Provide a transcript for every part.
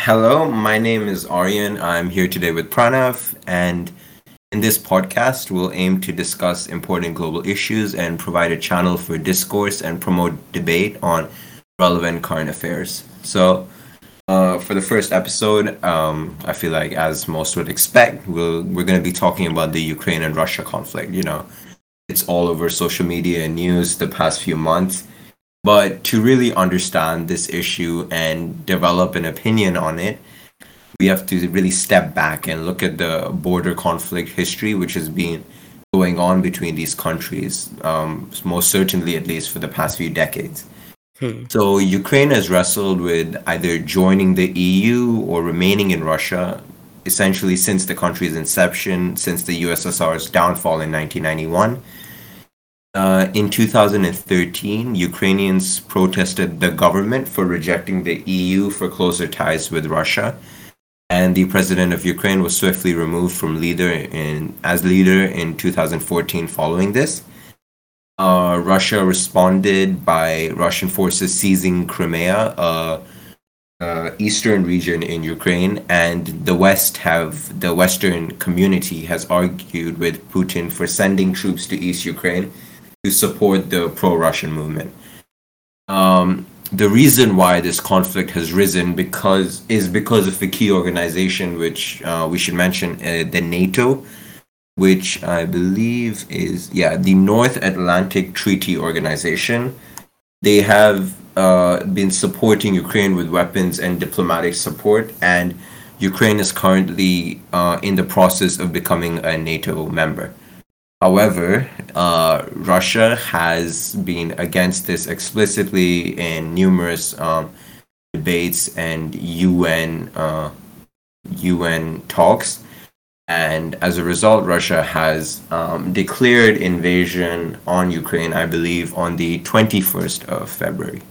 Hello, my name is Aryan. I'm here today with Pranav, and in this podcast, we'll aim to discuss important global issues and provide a channel for discourse and promote debate on relevant current affairs. So, uh, for the first episode, um, I feel like, as most would expect, we'll, we're going to be talking about the Ukraine and Russia conflict. You know, it's all over social media and news the past few months. But to really understand this issue and develop an opinion on it, we have to really step back and look at the border conflict history, which has been going on between these countries, um, most certainly, at least for the past few decades. Hmm. So, Ukraine has wrestled with either joining the EU or remaining in Russia essentially since the country's inception, since the USSR's downfall in 1991. Uh, in 2013, Ukrainians protested the government for rejecting the EU for closer ties with Russia, and the president of Ukraine was swiftly removed from leader in as leader in 2014. Following this, uh, Russia responded by Russian forces seizing Crimea, a uh, eastern region in Ukraine, and the West have the Western community has argued with Putin for sending troops to East Ukraine support the pro-Russian movement. Um, the reason why this conflict has risen because is because of the key organization which uh, we should mention, uh, the NATO, which I believe is yeah the North Atlantic Treaty Organization. They have uh, been supporting Ukraine with weapons and diplomatic support, and Ukraine is currently uh, in the process of becoming a NATO member. However, uh, Russia has been against this explicitly in numerous um, debates and UN uh, UN talks, and as a result, Russia has um, declared invasion on Ukraine. I believe on the twenty first of February.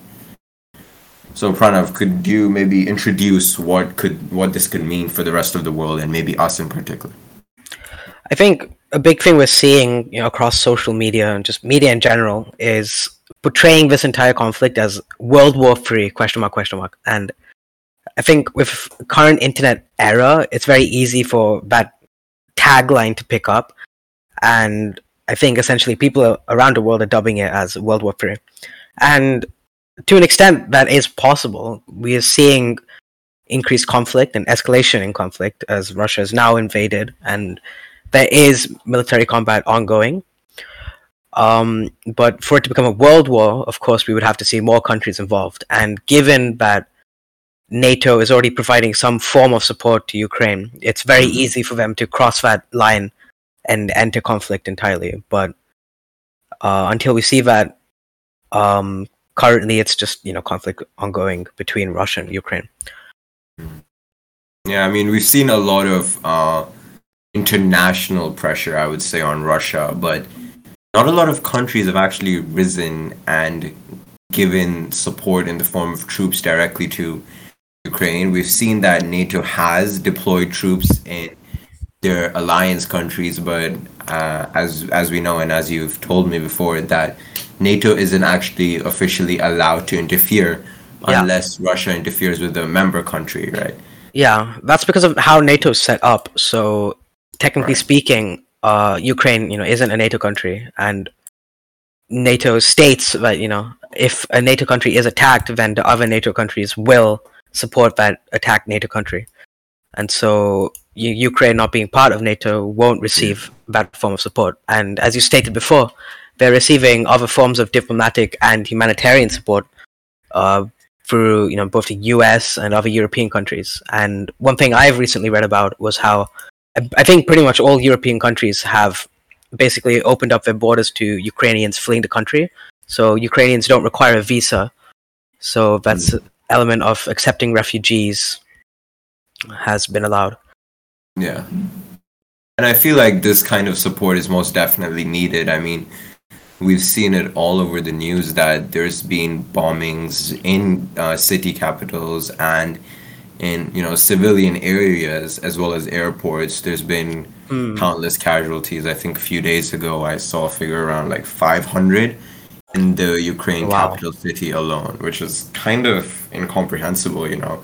So Pranav, could you maybe introduce what could what this could mean for the rest of the world and maybe us in particular? I think a big thing we're seeing you know, across social media and just media in general is portraying this entire conflict as World War Three question mark question mark. And I think with current internet era, it's very easy for that tagline to pick up. And I think essentially people around the world are dubbing it as World War Three. And to an extent, that is possible. We are seeing increased conflict and escalation in conflict as Russia is now invaded and there is military combat ongoing. Um, but for it to become a world war, of course, we would have to see more countries involved. And given that NATO is already providing some form of support to Ukraine, it's very mm-hmm. easy for them to cross that line and enter conflict entirely. But uh, until we see that, um, currently it's just you know conflict ongoing between Russia and Ukraine. Yeah, I mean we've seen a lot of uh, international pressure, I would say, on Russia, but not a lot of countries have actually risen and given support in the form of troops directly to Ukraine. We've seen that NATO has deployed troops in their alliance countries, but uh, as as we know and as you've told me before, that NATO isn't actually officially allowed to interfere yeah. unless Russia interferes with a member country, right? Yeah, that's because of how NATO's set up. So technically right. speaking, uh, Ukraine, you know, isn't a NATO country, and NATO states that you know if a NATO country is attacked, then the other NATO countries will support that attacked NATO country, and so Ukraine not being part of NATO won't receive that form of support. And as you stated before, they're receiving other forms of diplomatic and humanitarian support uh, through you know both the U.S. and other European countries. And one thing I've recently read about was how I think pretty much all European countries have basically opened up their borders to Ukrainians fleeing the country. So Ukrainians don't require a visa. So that's mm. element of accepting refugees has been allowed. Yeah. And I feel like this kind of support is most definitely needed. I mean, we've seen it all over the news that there's been bombings in uh, city capitals and in you know civilian areas as well as airports there's been mm. countless casualties i think a few days ago i saw a figure around like 500 in the ukraine wow. capital city alone which is kind of incomprehensible you know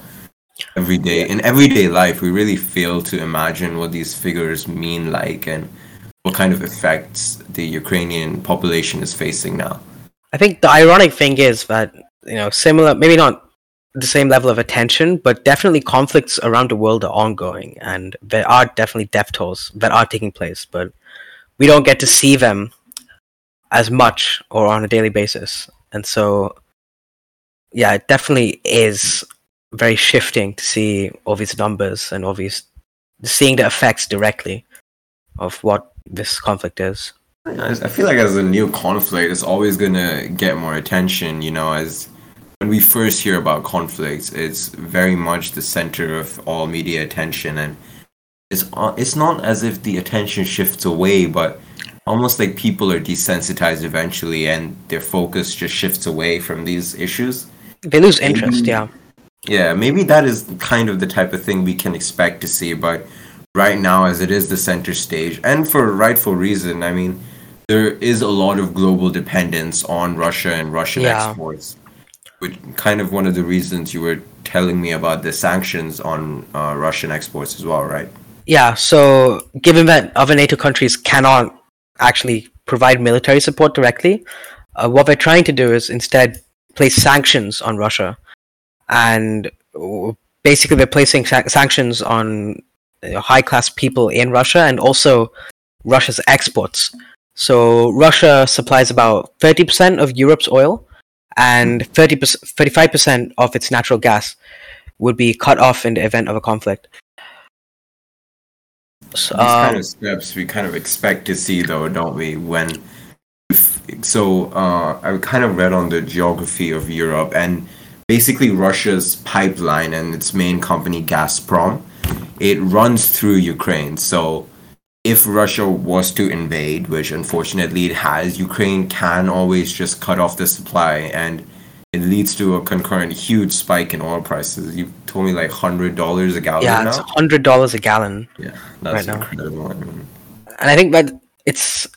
every day in everyday life we really fail to imagine what these figures mean like and what kind of effects the Ukrainian population is facing now. I think the ironic thing is that you know similar, maybe not the same level of attention, but definitely conflicts around the world are ongoing, and there are definitely death tolls that are taking place, but we don't get to see them as much or on a daily basis, and so yeah, it definitely is very shifting to see all these numbers and all these seeing the effects directly of what this conflict is. I feel like as a new conflict, it's always gonna get more attention. You know, as when we first hear about conflicts, it's very much the center of all media attention, and it's uh, it's not as if the attention shifts away, but almost like people are desensitized eventually, and their focus just shifts away from these issues. They lose interest, maybe, yeah. Yeah, maybe that is kind of the type of thing we can expect to see, but right now, as it is the center stage, and for a rightful reason, I mean, there is a lot of global dependence on Russia and Russian yeah. exports, which kind of one of the reasons you were telling me about the sanctions on uh, Russian exports as well, right? Yeah. So, given that other NATO countries cannot actually provide military support directly, uh, what they're trying to do is instead place sanctions on Russia, and basically they're placing sa- sanctions on high class people in Russia and also Russia's exports. So Russia supplies about 30% of Europe's oil and 30 35% of its natural gas would be cut off in the event of a conflict. So, These kind of um, steps we kind of expect to see, though, don't we? When so uh, I kind of read on the geography of Europe, and basically Russia's pipeline and its main company Gazprom, it runs through Ukraine. So if Russia was to invade, which unfortunately it has, Ukraine can always just cut off the supply and it leads to a concurrent huge spike in oil prices. You told me like hundred dollars a gallon. Yeah, it's hundred dollars a gallon. Yeah, that's right incredible. And I think that it's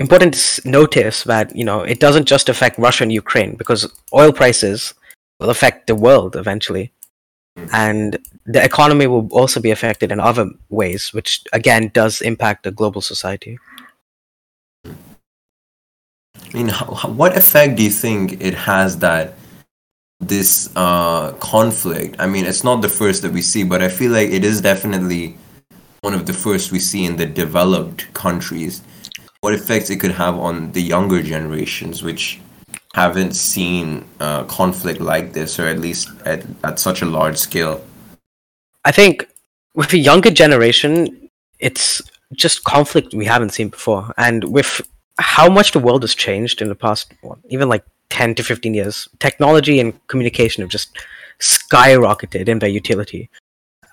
important to notice that you know it doesn't just affect Russia and Ukraine because oil prices will affect the world eventually and the economy will also be affected in other ways, which again does impact the global society. I mean, what effect do you think it has that this uh, conflict? I mean, it's not the first that we see, but I feel like it is definitely one of the first we see in the developed countries. What effects it could have on the younger generations, which haven't seen uh, conflict like this, or at least at, at such a large scale. I think with a younger generation, it's just conflict we haven't seen before, and with how much the world has changed in the past, even like ten to fifteen years, technology and communication have just skyrocketed in their utility.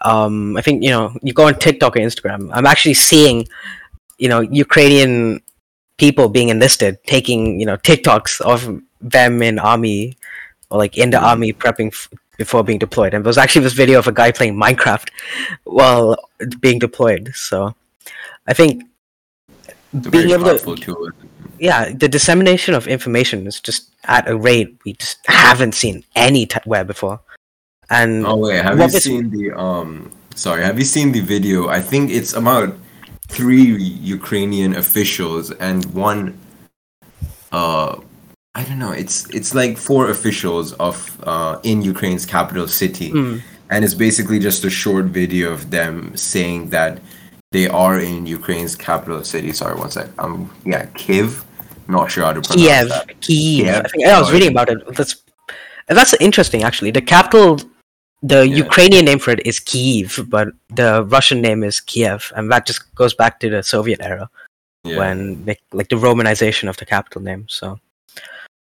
Um, I think you know you go on TikTok or Instagram. I'm actually seeing, you know, Ukrainian people being enlisted taking you know TikToks of them in army or like in the mm. army prepping f- before being deployed. And there was actually this video of a guy playing Minecraft while being deployed. So I think being able to, tool. yeah, the dissemination of information is just at a rate we just haven't seen anywhere before. And oh wait, have you seen the um? Sorry, have you seen the video? I think it's about three Ukrainian officials and one uh I don't know. It's it's like four officials of uh, in Ukraine's capital city, mm. and it's basically just a short video of them saying that they are in Ukraine's capital city. Sorry, one sec. Um, yeah, Kiev. Not sure how to pronounce Kiev. that. Kiev. Kiev. I, think, I was reading about it. That's that's interesting. Actually, the capital, the yeah. Ukrainian name for it is Kyiv, but the Russian name is Kiev, and that just goes back to the Soviet era yeah. when they, like the Romanization of the capital name. So.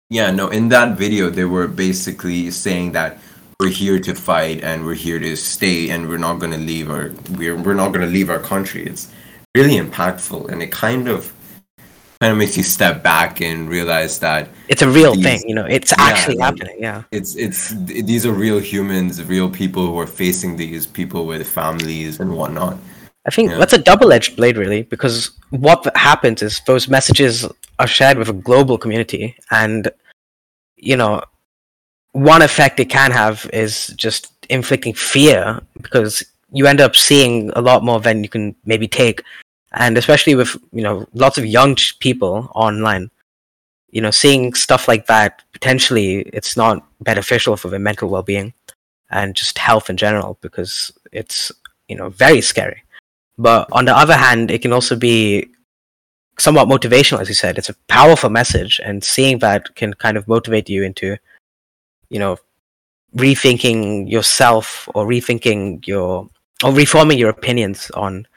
Yeah, no, in that video, they were basically saying that we're here to fight and we're here to stay and we're not going to leave our we're we're not going to leave our country. It's really impactful and it kind of kind of makes you step back and realize that it's a real these, thing, you know, it's yeah, actually happening, yeah. It's it's these are real humans, real people who are facing these people with families and whatnot. I think yeah. that's a double-edged blade, really, because what happens is those messages are shared with a global community, and you know, one effect it can have is just inflicting fear because you end up seeing a lot more than you can maybe take, and especially with you know lots of young people online, you know, seeing stuff like that potentially it's not beneficial for their mental well-being and just health in general because it's you know very scary. But on the other hand, it can also be somewhat motivational, as you said. It's a powerful message, and seeing that can kind of motivate you into, you know, rethinking yourself or rethinking your or reforming your opinions on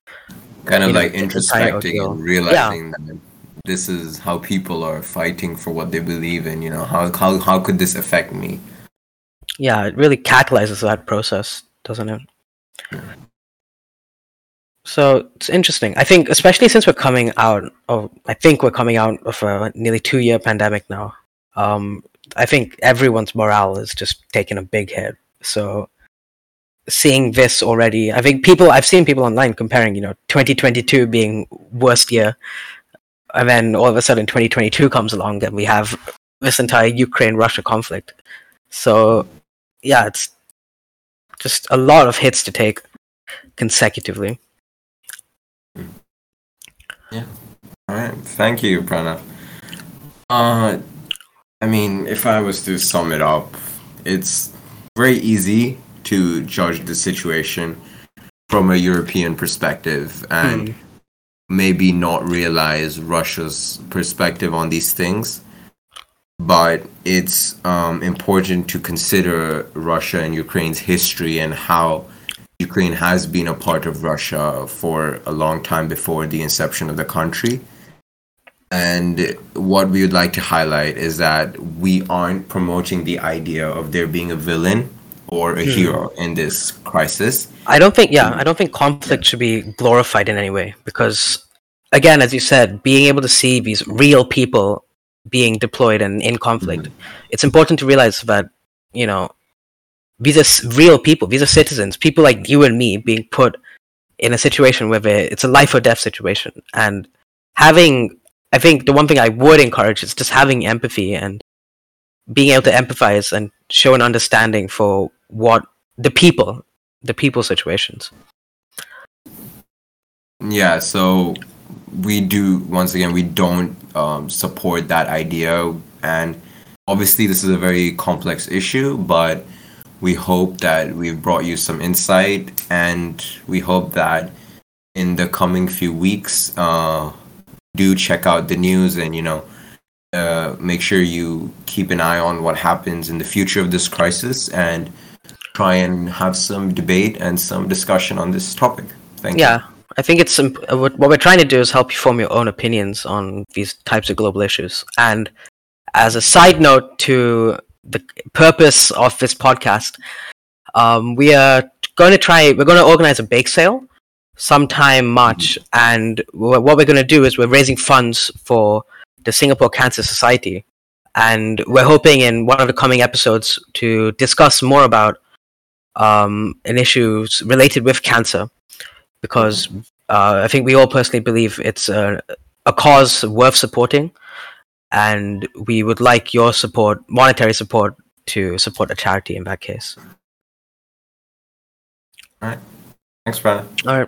kind of you like entire introspecting and realizing that this is how people are fighting for what they believe in you know how how, how could this affect me yeah, it really catalyzes that process, doesn't it? So it's interesting. I think, especially since we're coming out of, I think we're coming out of a nearly two-year pandemic now. Um, I think everyone's morale is just taking a big hit. So seeing this already, I think people, I've seen people online comparing, you know, 2022 being worst year, and then all of a sudden 2022 comes along and we have this entire Ukraine-Russia conflict. So yeah, it's just a lot of hits to take consecutively. Yeah. All right thank you pranav uh i mean if i was to sum it up it's very easy to judge the situation from a european perspective and Hmm. maybe not realize russia's perspective on these things but it's um, important to consider Russia and Ukraine's history and how Ukraine has been a part of Russia for a long time before the inception of the country. And what we would like to highlight is that we aren't promoting the idea of there being a villain or a hmm. hero in this crisis. I don't think, yeah, hmm. I don't think conflict should be glorified in any way because, again, as you said, being able to see these real people being deployed and in conflict, hmm. it's important to realize that, you know, these are real people, these are citizens, people like you and me being put in a situation where it's a life or death situation. And having, I think the one thing I would encourage is just having empathy and being able to empathize and show an understanding for what the people, the people situations. Yeah, so we do once again we don't um, support that idea, and obviously this is a very complex issue, but we hope that we've brought you some insight, and we hope that in the coming few weeks, uh, do check out the news and you know. Uh, make sure you keep an eye on what happens in the future of this crisis and try and have some debate and some discussion on this topic. Thank you. Yeah, I think it's imp- what we're trying to do is help you form your own opinions on these types of global issues. And as a side note to the purpose of this podcast, um, we are going to try. We're going to organize a bake sale sometime March, and wh- what we're going to do is we're raising funds for the Singapore Cancer Society, and we're hoping in one of the coming episodes to discuss more about um, an issues related with cancer because uh, I think we all personally believe it's a, a cause worth supporting, and we would like your support, monetary support, to support a charity in that case. All right. Thanks, Pranav. All right.